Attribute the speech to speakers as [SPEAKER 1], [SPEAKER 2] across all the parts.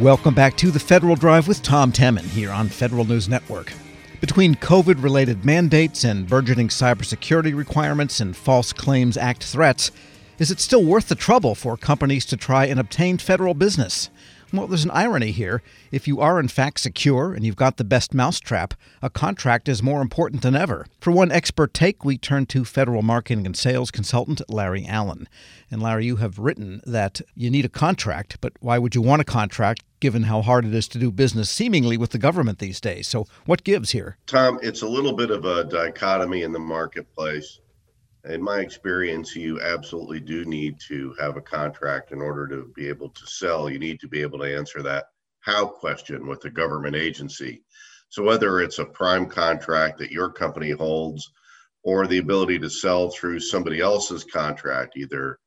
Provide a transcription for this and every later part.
[SPEAKER 1] Welcome back to the Federal Drive with Tom Temin here on Federal News Network. Between COVID related mandates and burgeoning cybersecurity requirements and False Claims Act threats, is it still worth the trouble for companies to try and obtain federal business? Well, there's an irony here. If you are in fact secure and you've got the best mousetrap, a contract is more important than ever. For one expert take, we turn to federal marketing and sales consultant Larry Allen. And Larry, you have written that you need a contract, but why would you want a contract given how hard it is to do business seemingly with the government these days? So, what gives here?
[SPEAKER 2] Tom, it's a little bit of a dichotomy in the marketplace in my experience, you absolutely do need to have a contract in order to be able to sell. You need to be able to answer that how question with a government agency. So, whether it's a prime contract that your company holds or the ability to sell through somebody else's contract, either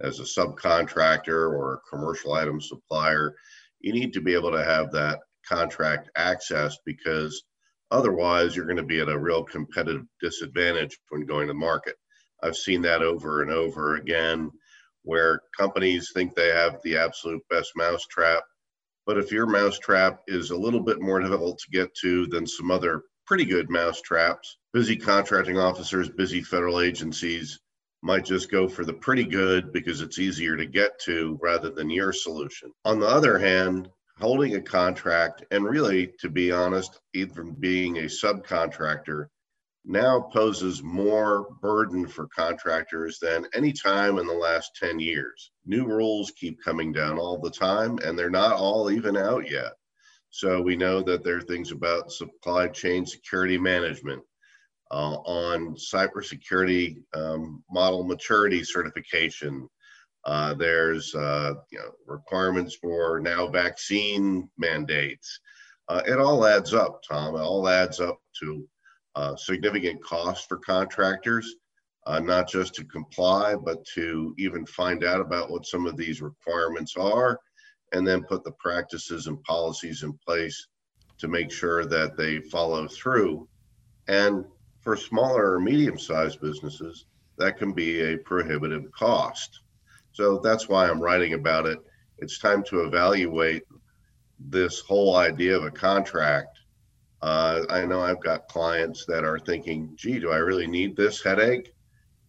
[SPEAKER 2] as a subcontractor or a commercial item supplier, you need to be able to have that contract access because otherwise you're going to be at a real competitive disadvantage when going to market. I've seen that over and over again where companies think they have the absolute best mousetrap. But if your mousetrap is a little bit more difficult to get to than some other pretty good mousetraps, busy contracting officers, busy federal agencies might just go for the pretty good because it's easier to get to rather than your solution. On the other hand, holding a contract, and really, to be honest, even being a subcontractor, now poses more burden for contractors than any time in the last 10 years. New rules keep coming down all the time, and they're not all even out yet. So we know that there are things about supply chain security management, uh, on cybersecurity um, model maturity certification. Uh, there's uh, you know, requirements for now vaccine mandates. Uh, it all adds up, Tom. It all adds up to uh, significant cost for contractors, uh, not just to comply, but to even find out about what some of these requirements are, and then put the practices and policies in place to make sure that they follow through. And for smaller or medium sized businesses, that can be a prohibitive cost. So that's why I'm writing about it. It's time to evaluate this whole idea of a contract uh, I know I've got clients that are thinking, gee, do I really need this headache?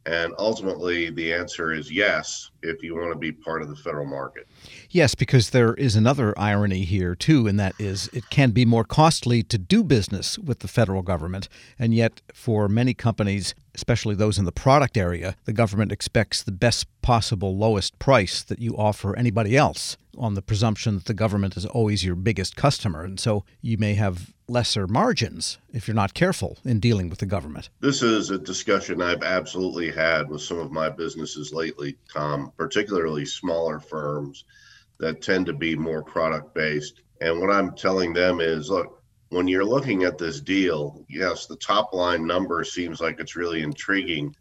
[SPEAKER 2] And ultimately, the answer is yes, if you want to be part of the federal market.
[SPEAKER 1] Yes, because there is another irony here, too, and that is it can be more costly to do business with the federal government. And yet, for many companies, especially those in the product area, the government expects the best possible lowest price that you offer anybody else on the presumption that the government is always your biggest customer. And so you may have lesser margins if you're not careful in dealing with the government.
[SPEAKER 2] This is a discussion I've absolutely had with some of my businesses lately, Tom, particularly smaller firms that tend to be more product based. And what I'm telling them is look, when you're looking at this deal, yes, the top line number seems like it's really intriguing,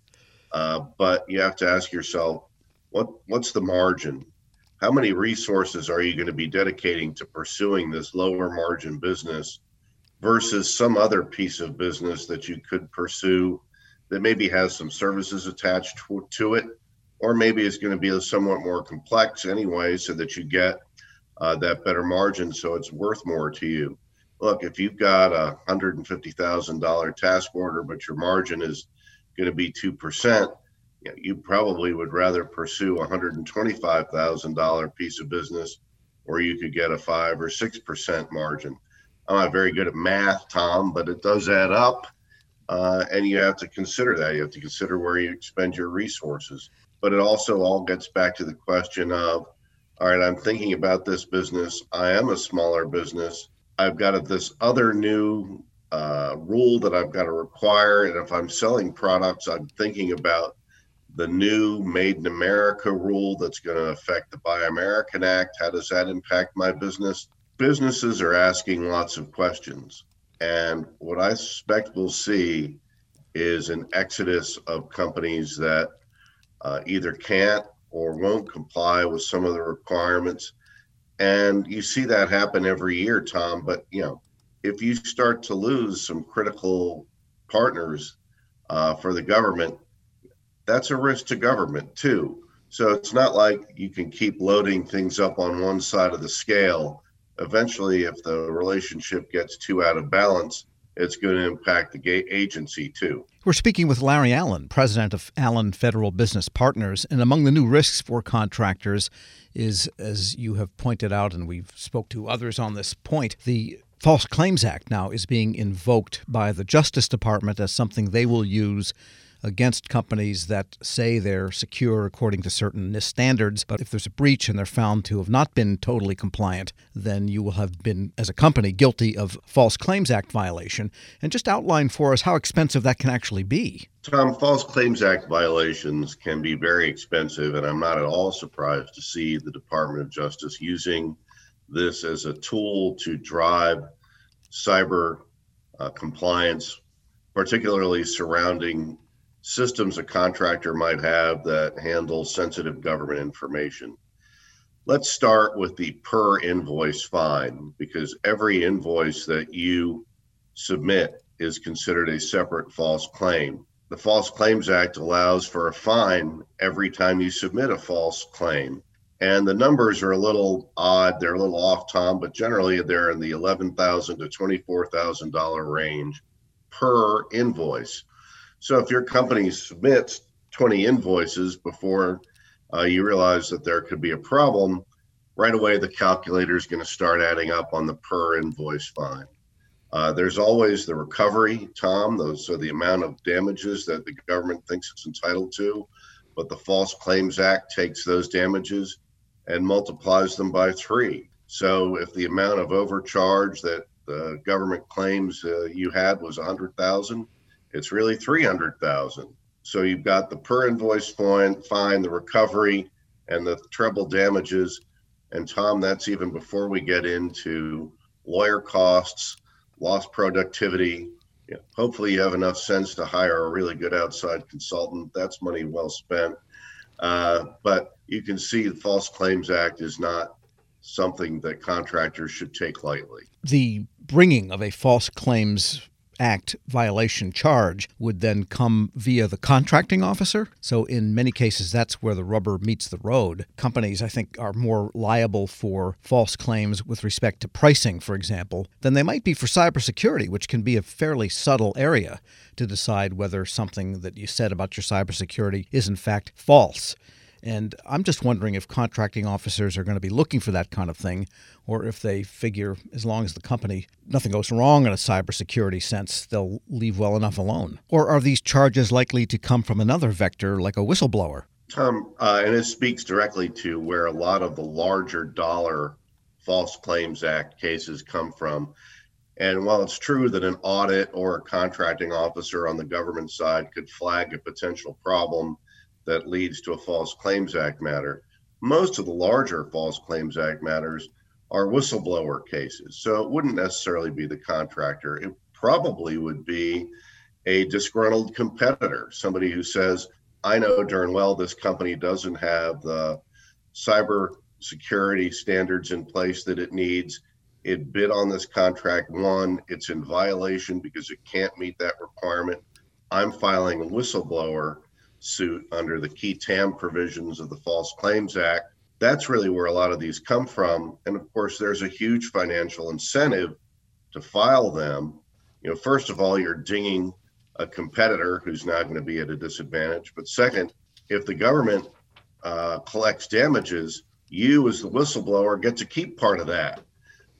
[SPEAKER 2] uh, but you have to ask yourself, what what's the margin? How many resources are you going to be dedicating to pursuing this lower margin business versus some other piece of business that you could pursue that maybe has some services attached to, it, or maybe it's going to be somewhat more complex anyway, so that you get uh, that better margin, so it's worth more to you. Look, if you've got a hundred and fifty thousand dollar task order, but your margin is going to be two percent, you, know, you probably would rather pursue a hundred and twenty five thousand dollar piece of business, or you could get a five or six percent margin. I'm not very good at math, Tom, but it does add up, uh, and you have to consider that. You have to consider where you expend your resources. But it also all gets back to the question of, all right, I'm thinking about this business. I am a smaller business I've got this other new uh, rule that I've got to require. And if I'm selling products, I'm thinking about the new Made in America rule that's going to affect the Buy American Act. How does that impact my business? Businesses are asking lots of questions. And what I suspect we'll see is an exodus of companies that uh, either can't or won't comply with some of the requirements and you see that happen every year, Tom. But, you know, if you start to lose some critical partners uh, for the government, that's a risk to government too. So it's not like you can keep loading things up on one side of the scale eventually, if the relationship gets too out of balance, it's going to impact the agency too.
[SPEAKER 1] We're speaking with Larry Allen, president of Allen Federal Business Partners, and among the new risks for contractors is, as you have pointed out, and we've spoke to others on this point, the False Claims Act now is being invoked by the Justice Department as something they will use against companies that say they're secure according to certain NIST standards. But if there's a breach and they're found to have not been totally compliant, then you will have been, as a company, guilty of False Claims Act violation. And just outline for us how expensive that can actually be.
[SPEAKER 2] Tom, False Claims Act violations can be very expensive, and I'm not at all surprised to see the Department of Justice using this as a tool to drive cyber uh, compliance, particularly surrounding systems a contractor might have that handle sensitive government information. Let's start with the per invoice fine because every invoice that you submit is considered a separate false claim. The False Claims Act allows for a fine every time you submit a false claim. And the numbers are a little odd. They're a little off, Tom, but generally they're in the 11,000 to $24,000 range per invoice. So if your company submits 20 invoices before uh, you realize that there could be a problem, right away the calculator is going to start adding up on the per invoice fine. Uh, there's always the recovery, Tom. Those are the amount of damages that the government thinks it's entitled to, but the False Claims Act takes those damages and multiplies them by three. So if the amount of overcharge that the government claims uh, you had was 100,000, it's really 300,000. So you've got the per invoice fine, fine, the recovery, and the treble damages. And Tom, that's even before we get into lawyer costs, lost productivity. Hopefully, you have enough sense to hire a really good outside consultant. That's money well spent. Uh, but you can see the False Claims Act is not something that contractors should take lightly.
[SPEAKER 1] The bringing of a false claims Act violation charge would then come via the contracting officer. So, in many cases, that's where the rubber meets the road. Companies, I think, are more liable for false claims with respect to pricing, for example, than they might be for cybersecurity, which can be a fairly subtle area to decide whether something that you said about your cybersecurity is in fact false. And I'm just wondering if contracting officers are going to be looking for that kind of thing, or if they figure as long as the company, nothing goes wrong in a cybersecurity sense, they'll leave well enough alone. Or are these charges likely to come from another vector, like a whistleblower?
[SPEAKER 2] Tom, uh, and it speaks directly to where a lot of the larger dollar False Claims Act cases come from. And while it's true that an audit or a contracting officer on the government side could flag a potential problem, that leads to a False Claims Act matter. Most of the larger False Claims Act matters are whistleblower cases. So it wouldn't necessarily be the contractor. It probably would be a disgruntled competitor, somebody who says, I know darn well this company doesn't have the cyber security standards in place that it needs. It bid on this contract, one, it's in violation because it can't meet that requirement. I'm filing a whistleblower suit under the qui tam provisions of the False Claims Act. That's really where a lot of these come from. And of course, there's a huge financial incentive to file them. You know, first of all, you're dinging a competitor who's not going to be at a disadvantage. But second, if the government uh, collects damages, you as the whistleblower get to keep part of that.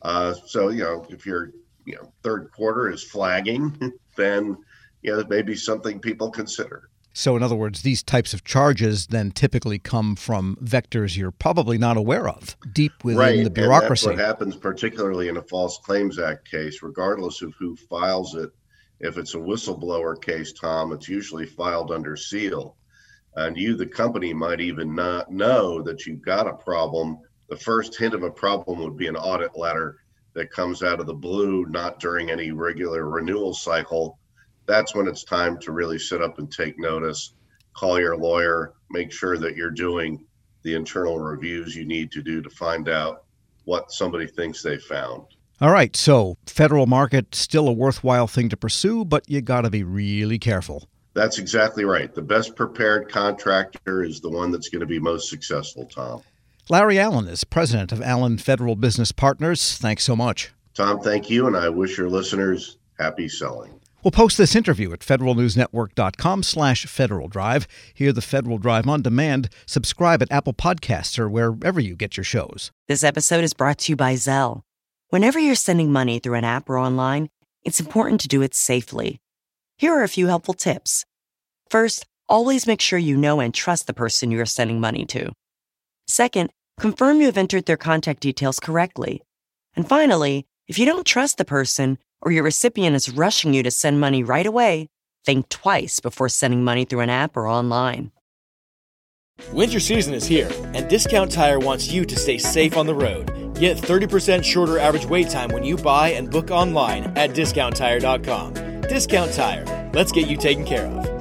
[SPEAKER 2] Uh, so, you know, if your you know third quarter is flagging, then you know it may be something people consider.
[SPEAKER 1] So, in other words, these types of charges then typically come from vectors you're probably not aware of, deep within
[SPEAKER 2] right.
[SPEAKER 1] the bureaucracy.
[SPEAKER 2] And that's what happens, particularly in a False Claims Act case, regardless of who files it. If it's a whistleblower case, Tom, it's usually filed under seal. And you, the company, might even not know that you've got a problem. The first hint of a problem would be an audit letter that comes out of the blue, not during any regular renewal cycle that's when it's time to really sit up and take notice, call your lawyer, make sure that you're doing the internal reviews you need to do to find out what somebody thinks they found.
[SPEAKER 1] All right, so federal market still a worthwhile thing to pursue, but you got to be really careful.
[SPEAKER 2] That's exactly right. The best prepared contractor is the one that's going to be most successful, Tom.
[SPEAKER 1] Larry Allen is president of Allen Federal Business Partners. Thanks so much.
[SPEAKER 2] Tom, thank you, and I wish your listeners happy selling.
[SPEAKER 1] We'll post this interview at federalnewsnetwork.com slash Federal Drive. Hear the Federal Drive on demand. Subscribe at Apple Podcasts or wherever you get your shows.
[SPEAKER 3] This episode is brought to you by Zelle. Whenever you're sending money through an app or online, it's important to do it safely. Here are a few helpful tips. First, always make sure you know and trust the person you are sending money to. Second, confirm you have entered their contact details correctly. And finally, if you don't trust the person or your recipient is rushing you to send money right away, think twice before sending money through an app or online.
[SPEAKER 4] Winter season is here, and Discount Tire wants you to stay safe on the road. Get 30% shorter average wait time when you buy and book online at discounttire.com. Discount Tire, let's get you taken care of.